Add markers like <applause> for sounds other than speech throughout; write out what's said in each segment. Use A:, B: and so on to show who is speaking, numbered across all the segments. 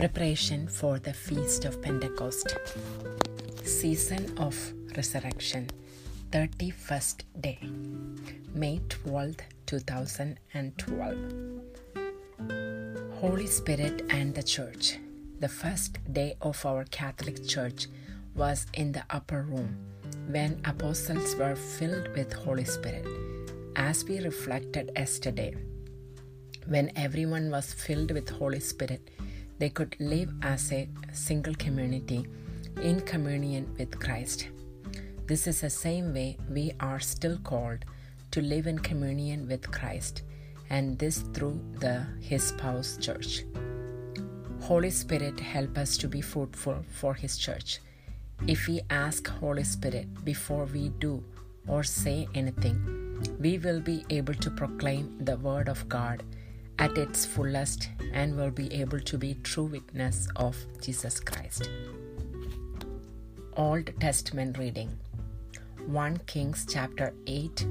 A: Preparation for the Feast of Pentecost. Season of Resurrection. 31st day. May 12th, 2012. Holy Spirit and the Church. The first day of our Catholic Church was in the upper room when apostles were filled with Holy Spirit. As we reflected yesterday, when everyone was filled with Holy Spirit, they could live as a single community in communion with Christ. This is the same way we are still called to live in communion with Christ, and this through the His spouse church. Holy Spirit help us to be fruitful for His church. If we ask Holy Spirit before we do or say anything, we will be able to proclaim the word of God at its fullest and will be able to be true witness of Jesus Christ. Old Testament reading 1 Kings chapter 8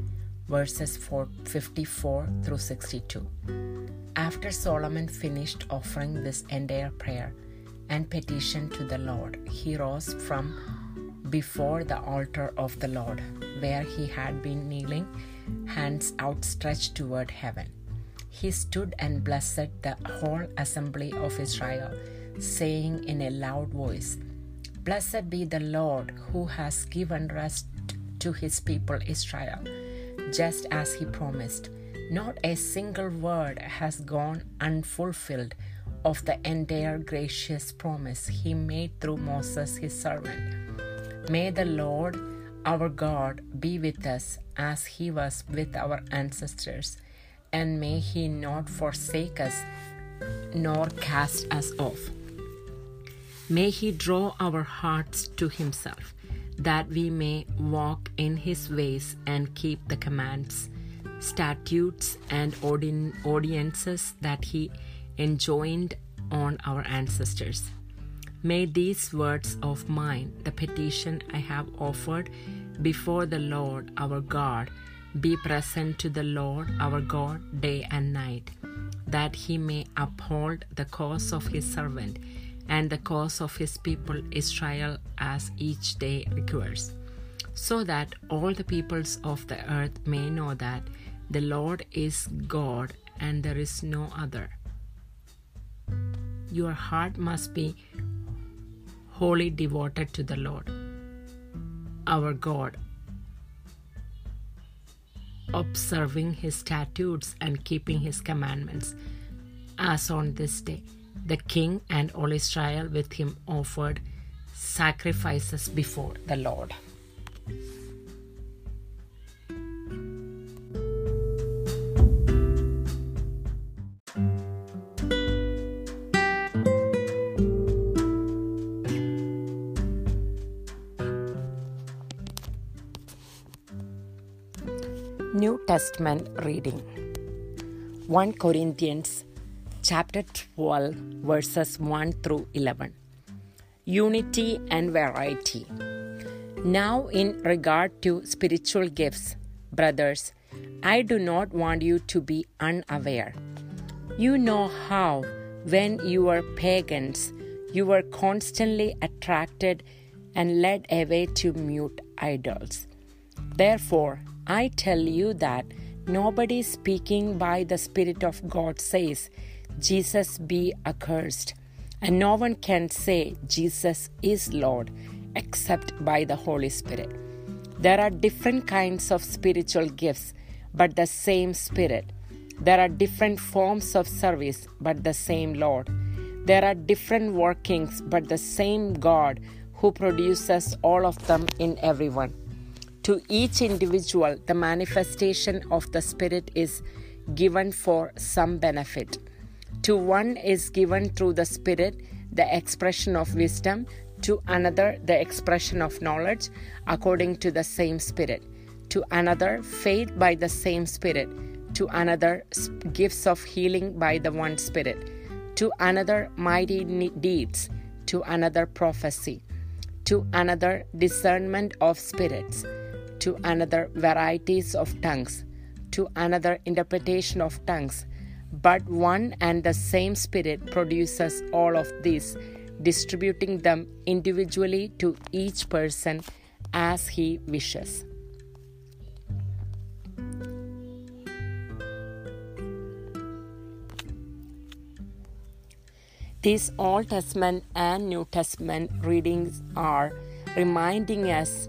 A: verses 54 through 62. After Solomon finished offering this entire prayer and petition to the Lord, he rose from before the altar of the Lord, where he had been kneeling, hands outstretched toward heaven he stood and blessed the whole assembly of Israel, saying in a loud voice, Blessed be the Lord who has given rest to his people Israel, just as he promised. Not a single word has gone unfulfilled of the entire gracious promise he made through Moses his servant. May the Lord our God be with us as he was with our ancestors and may he not forsake us nor cast us off. May he draw our hearts to himself, that we may walk in his ways and keep the commands, statutes, and ordinances that he enjoined on our ancestors. May these words of mine, the petition I have offered before the Lord our God, be present to the Lord our God day and night, that he may uphold the cause of his servant and the cause of his people Israel as each day requires, so that all the peoples of the earth may know that the Lord is God and there is no other. Your heart must be wholly devoted to the Lord, our God, observing his statutes and keeping his commandments. As on this day, the king and all Israel with him offered sacrifices before the Lord. New Testament reading. 1 Corinthians chapter 12 verses 1 through 11 Unity and variety. Now in regard to spiritual gifts brothers I do not want you to be unaware. You know how when you were pagans you were constantly attracted and led away to mute idols. Therefore I tell you that nobody speaking by the Spirit of God says, Jesus be accursed. And no one can say, Jesus is Lord, except by the Holy Spirit. There are different kinds of spiritual gifts, but the same Spirit. There are different forms of service, but the same Lord. There are different workings, but the same God who produces all of them in everyone. To each individual, the manifestation of the Spirit is given for some benefit. To one is given through the Spirit the expression of wisdom, to another the expression of knowledge according to the same Spirit, to another faith by the same Spirit, to another gifts of healing by the one Spirit, to another mighty deeds, to another prophecy, to another discernment of spirits to another varieties of tongues, to another interpretation of tongues. but one and the same Spirit produces all of these, distributing them individually to each person as He wishes. These Old Testament and New Testament readings are reminding us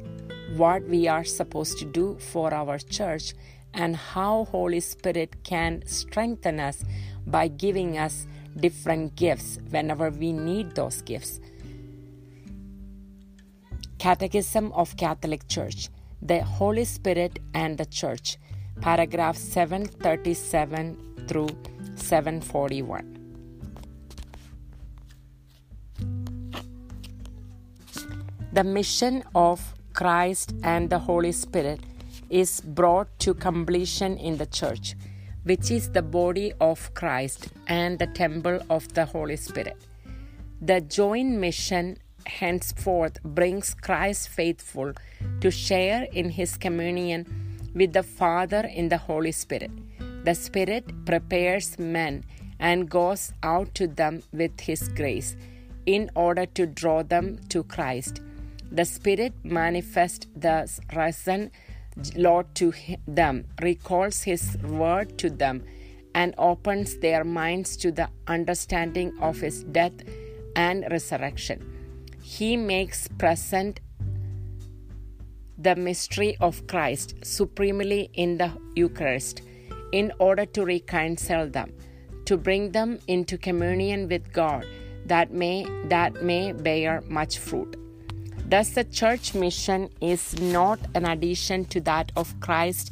A: what we are supposed to do for our church and how Holy Spirit can strengthen us by giving us different gifts whenever we need those gifts. Catechism of Catholic Church The Holy Spirit and the Church paragraph 737 through 741 The mission of Christ and the Holy Spirit is brought to completion in the Church, which is the body of Christ and the temple of the Holy Spirit. The joint mission henceforth brings Christ faithful to share in his communion with the Father in the Holy Spirit. The Spirit prepares men and goes out to them with his grace in order to draw them to Christ the Spirit manifests the risen Lord to them, recalls His word to them, and opens their minds to the understanding of His death and resurrection. He makes present the mystery of Christ supremely in the Eucharist in order to reconcile them, to bring them into communion with God that may that may bear much fruit. Thus, the church mission is not an addition to that of Christ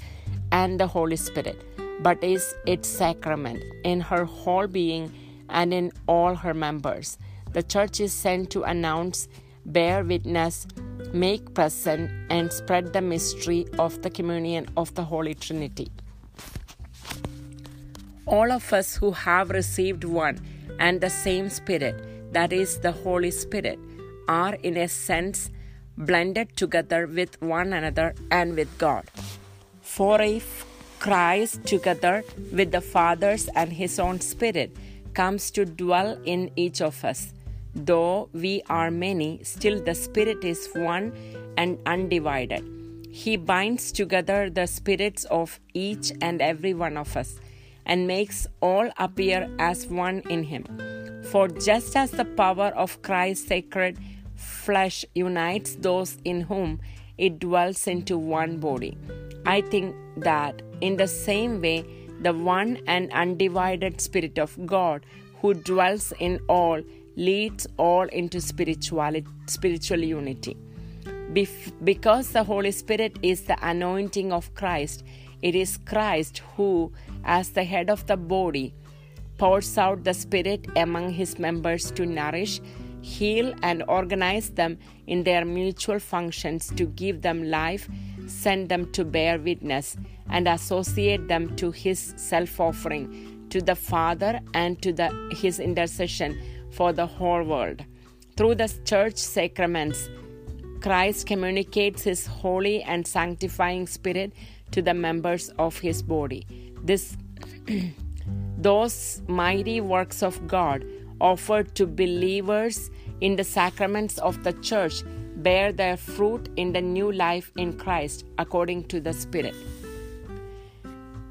A: and the Holy Spirit, but is its sacrament in her whole being and in all her members. The church is sent to announce, bear witness, make present, and spread the mystery of the communion of the Holy Trinity. All of us who have received one and the same Spirit, that is, the Holy Spirit, are in a sense blended together with one another and with God. For if Christ, together with the Father's and His own Spirit, comes to dwell in each of us, though we are many, still the Spirit is one and undivided. He binds together the spirits of each and every one of us and makes all appear as one in Him. For just as the power of Christ's sacred flesh unites those in whom it dwells into one body. I think that in the same way, the one and undivided Spirit of God who dwells in all leads all into spirituality, spiritual unity. Bef- because the Holy Spirit is the anointing of Christ, it is Christ who, as the head of the body, pours out the Spirit among his members to nourish heal, and organize them in their mutual functions to give them life, send them to bear witness, and associate them to His self offering, to the Father, and to the, His intercession for the whole world. Through the church sacraments, Christ communicates His holy and sanctifying Spirit to the members of His body. This, <clears throat> those mighty works of God offered to believers in the sacraments of the church bear their fruit in the new life in Christ according to the Spirit.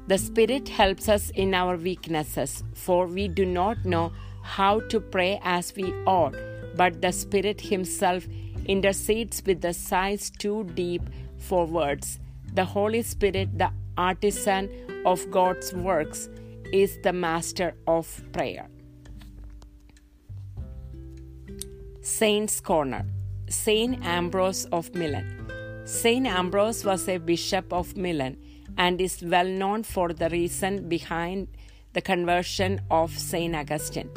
A: The Spirit helps us in our weaknesses, for we do not know how to pray as we ought, but the Spirit Himself intercedes with the sighs too deep for words. The Holy Spirit, the artisan of God's works, is the master of prayer. Saint's Corner Saint Ambrose of Milan. Saint Ambrose was a bishop of Milan and is well known for the reason behind the conversion of Saint Augustine.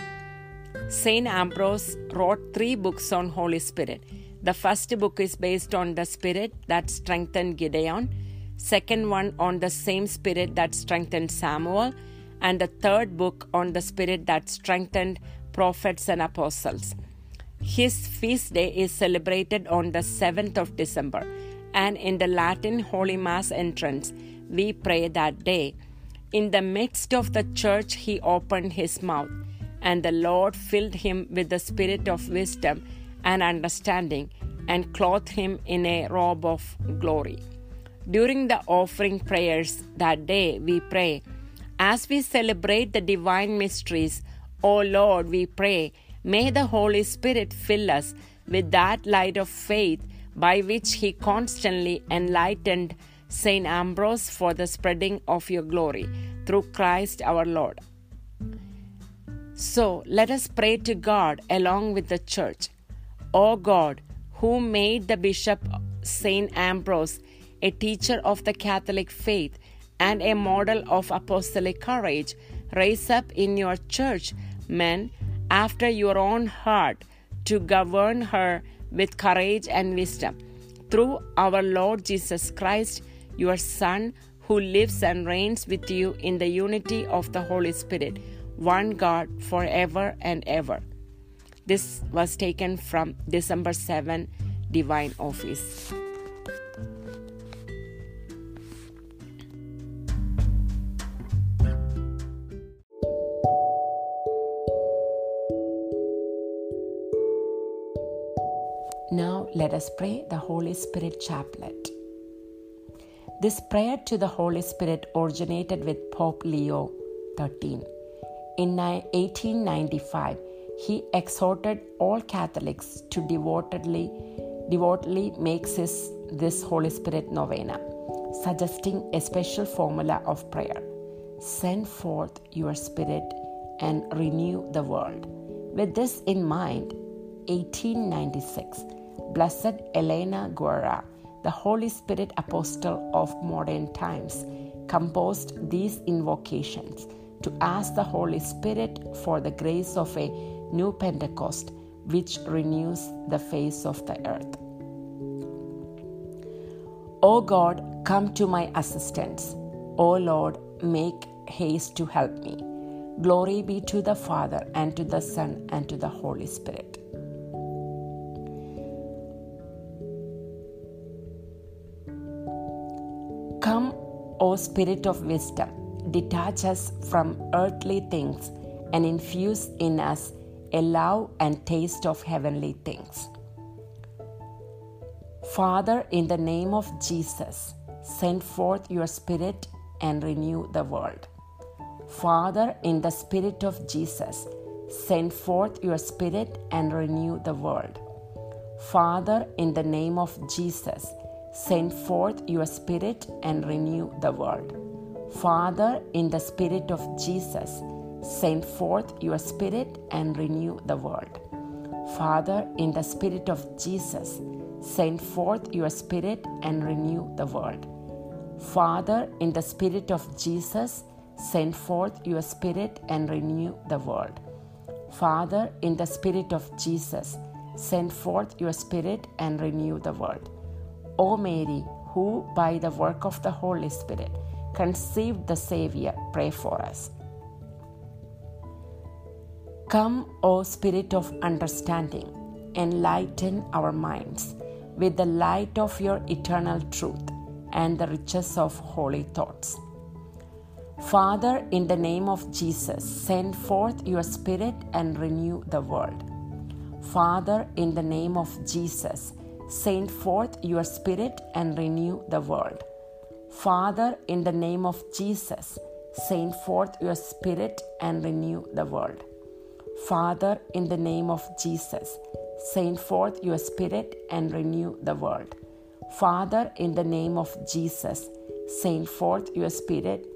A: Saint Ambrose wrote three books on Holy Spirit. The first book is based on the spirit that strengthened Gideon, second one on the same spirit that strengthened Samuel, and the third book on the spirit that strengthened prophets and apostles. His feast day is celebrated on the 7th of December, and in the Latin Holy Mass entrance, we pray that day
B: In the midst of the church, he opened his mouth, and the Lord filled him with the spirit of wisdom and understanding, and clothed him in a robe of glory. During the offering prayers that day, we pray, As we celebrate the divine mysteries, O Lord, we pray, may the Holy Spirit fill us with that light of faith by which he constantly enlightened Saint Ambrose for the spreading of your glory through Christ our Lord. So let us pray to God along with the church. O God, who made the Bishop Saint Ambrose a teacher of the Catholic faith and a model of apostolic courage, raise up in your church men after your own heart to govern her with courage and wisdom. Through our Lord Jesus Christ, your Son, who lives and reigns with you in the unity of the Holy Spirit, one God forever and ever. This was taken from December 7 Divine Office.
A: Now let us pray the Holy Spirit Chaplet. This prayer to the Holy Spirit originated with Pope Leo XIII. In 1895, he exhorted all Catholics to devotedly, devotedly make this, this Holy Spirit novena, suggesting a special formula of prayer Send forth your Spirit and renew the world. With this in mind, 1896, Blessed Elena Guerra, the Holy Spirit Apostle of modern times, composed these invocations to ask the Holy Spirit for the grace of a new Pentecost which renews the face of the earth. O God, come to my assistance. O Lord, make haste to help me. Glory be to the Father, and to the Son, and to the Holy Spirit. Spirit of wisdom, detach us from earthly things and infuse in us a love and taste of heavenly things. Father, in the name of Jesus, send forth your Spirit and renew the world. Father, in the Spirit of Jesus, send forth your Spirit and renew the world. Father, in the name of Jesus, Send forth your Spirit and renew the world. Father, in the Spirit of Jesus, send forth your Spirit and renew the world. Father, in the Spirit of Jesus, send forth your Spirit and renew the world. Father, in the Spirit of Jesus, send forth your Spirit and renew the world. Father, in the Spirit of Jesus, send forth your Spirit and renew the world. O Mary, who by the work of the Holy Spirit conceived the Savior, pray for us. Come, O Spirit of understanding, enlighten our minds with the light of your eternal truth and the riches of holy thoughts. Father, in the name of Jesus, send forth your Spirit and renew the world. Father, in the name of Jesus, Send forth your Spirit and renew the world. Father, in the name of Jesus, send forth your Spirit and renew the world. Father, in the name of Jesus, send forth your Spirit and renew the world. Father, in the name of Jesus, send forth your Spirit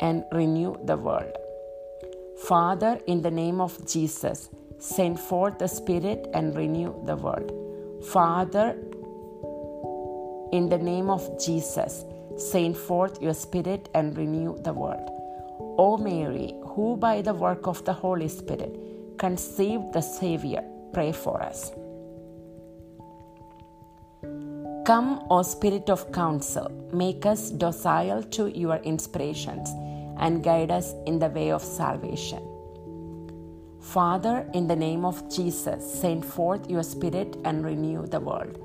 A: and renew the world. Father, in the name of Jesus, send forth the Spirit and renew the world. Father, in the name of Jesus, send forth your Spirit and renew the world. O Mary, who by the work of the Holy Spirit conceived the Savior, pray for us. Come, O Spirit of counsel, make us docile to your inspirations and guide us in the way of salvation. Father, in the name of Jesus, send forth your Spirit and renew the world.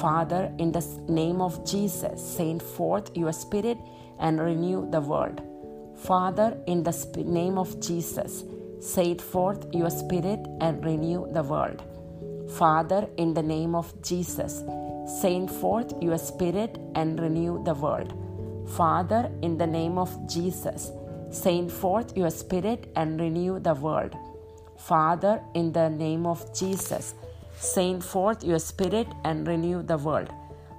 A: Father, in the name of Jesus, send forth your Spirit and renew the world.
B: Father, in the sp- name of Jesus, send forth your Spirit and renew the world. Father, in the name of Jesus, send forth your Spirit and renew the world. Father, in the name of Jesus, send forth your Spirit and renew the world. Father, in the name of Jesus, send forth your Spirit and renew the world.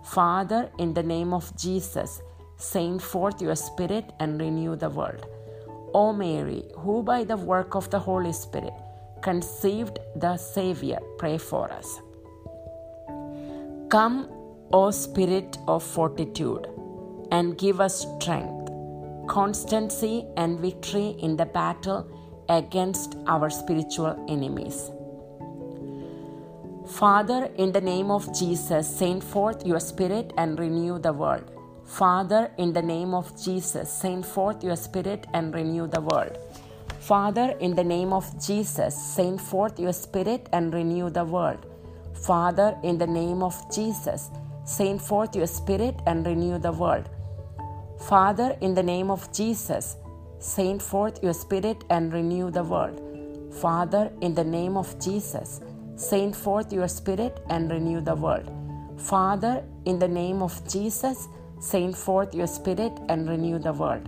B: Father, in the name of Jesus, send forth your Spirit and renew the world. O Mary, who by the work of the Holy Spirit conceived the Savior, pray for us. Come, O Spirit of fortitude, and give us strength, constancy, and victory in the battle against our spiritual enemies. Father, in the name of Jesus, send forth your Spirit and renew the world. Father, in the name of Jesus, send forth your Spirit and renew the world. Father, in the name of Jesus, send forth your Spirit and renew the world. Father, in the name of Jesus, send forth your Spirit and renew the world. Father, in the name of Jesus, send forth your Spirit and renew the world. Father, in the name of Jesus, send forth your Spirit and renew the world. Father, in the name of Jesus, send forth your Spirit and renew the world.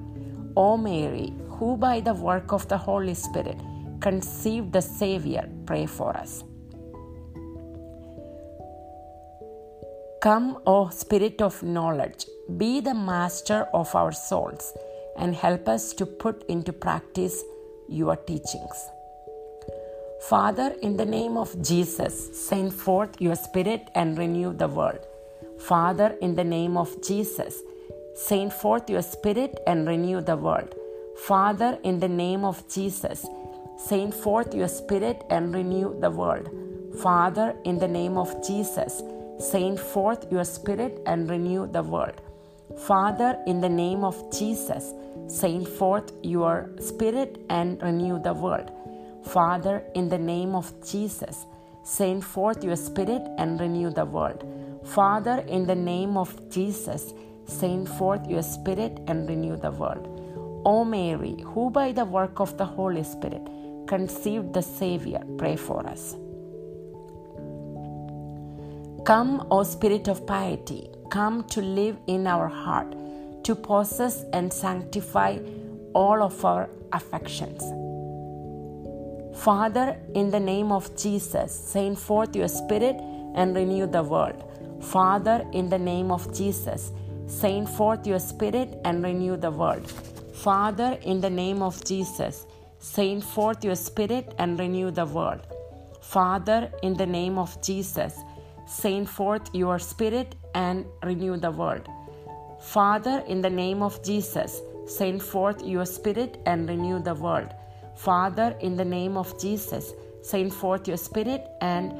B: O Mary, who by the work of the Holy Spirit conceived the Savior, pray for us. Come, O Spirit of knowledge, be the master of our souls and help us to put into practice your teachings. Father, in the name of Jesus, send forth your Spirit and renew the world. Father, in the name of Jesus, send forth your Spirit and renew the world. Father, in the name of Jesus, send forth your Spirit and renew the world. Father, in the name of Jesus, send forth your Spirit and renew the world. Father, in the name of Jesus, send forth your Spirit and renew the world. Father, in the name of Jesus, send forth your Spirit and renew the world. Father, in the name of Jesus, send forth your Spirit and renew the world. O Mary, who by the work of the Holy Spirit conceived the Savior, pray for us. Come, O Spirit of piety, come to live in our heart, to possess and sanctify all of our affections. Father, in the name of Jesus, send forth your Spirit and renew the world. Father, in the name of Jesus, send forth your Spirit and renew the world. Father, in the name of Jesus, send forth your Spirit and renew the world. Father, in the name of Jesus, send forth your Spirit and renew the world. Father, in the name of Jesus, send forth your Spirit and renew the world. Father, in the name of Jesus, send forth your Spirit and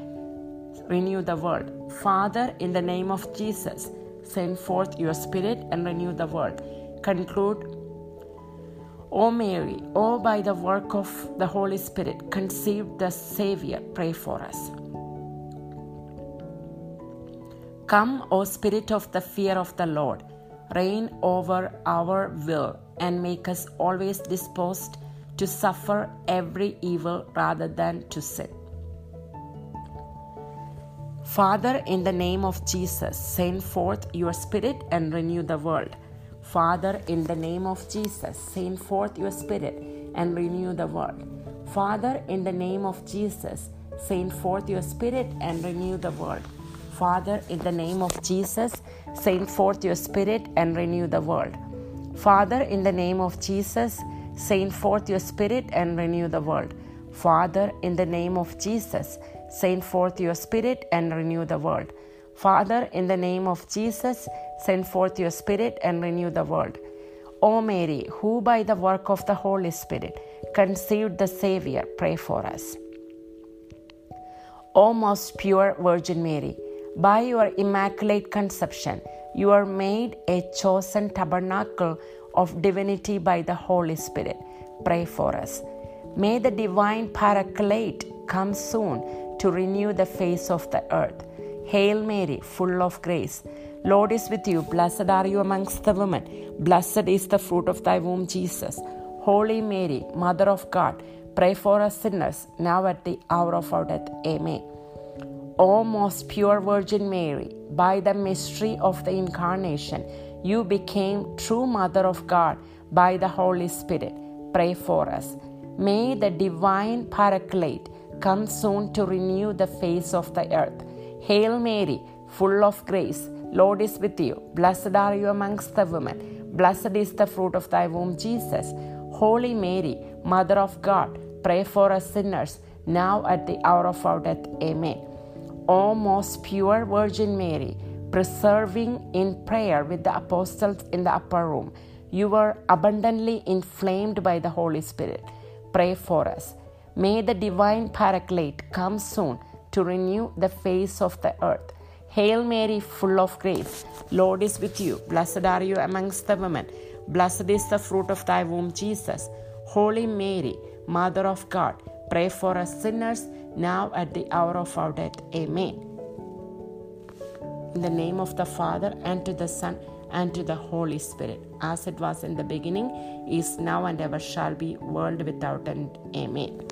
B: renew the world. Father, in the name of Jesus, send forth your Spirit and renew the world. Conclude. O Mary, O by the work of the Holy Spirit, conceived the Savior, pray for us. Come, O Spirit of the fear of the Lord, reign over our will and make us always disposed to suffer every evil rather than to sin. Father, in the name of Jesus, send forth your Spirit and renew the world. Father, in the name of Jesus, send forth your Spirit and renew the world. Father, in the name of Jesus, send forth your Spirit and renew the world. Father, in the name of Jesus, send forth your Spirit and renew the world. Father, in the name of Jesus, send forth your Spirit and renew the world. Father, in the name of Jesus, send forth your Spirit and renew the world. Father, in the name of Jesus, send forth your Spirit and renew the world. O Mary, who by the work of the Holy Spirit conceived the Savior, pray for us. O most pure Virgin Mary, by your immaculate conception, you are made a chosen tabernacle of divinity by the Holy Spirit. Pray for us. May the divine paraclete come soon to renew the face of the earth. Hail Mary, full of grace. Lord is with you. Blessed are you amongst the women. Blessed is the fruit of thy womb, Jesus. Holy Mary, Mother of God, pray for us sinners, now at the hour of our death. Amen. O most pure Virgin Mary, by the mystery of the Incarnation, you became true Mother of God by the Holy Spirit. Pray for us. May the divine Paraclete come soon to renew the face of the earth. Hail Mary, full of grace, Lord is with you. Blessed are you amongst the women. Blessed is the fruit of thy womb, Jesus. Holy Mary, Mother of God, pray for us sinners, now at the hour of our death. Amen. O most pure Virgin Mary, preserving in prayer with the apostles in the upper room, you were abundantly inflamed by the Holy Spirit. Pray for us. May the divine Paraclete come soon to renew the face of the earth. Hail Mary, full of grace, Lord is with you. Blessed are you amongst the women. Blessed is the fruit of thy womb, Jesus. Holy Mary, Mother of God, pray for us sinners now at the hour of our death. Amen. In the name of the Father, and to the Son, and to the Holy Spirit, as it was in the beginning, is now, and ever shall be, world without end. Amen.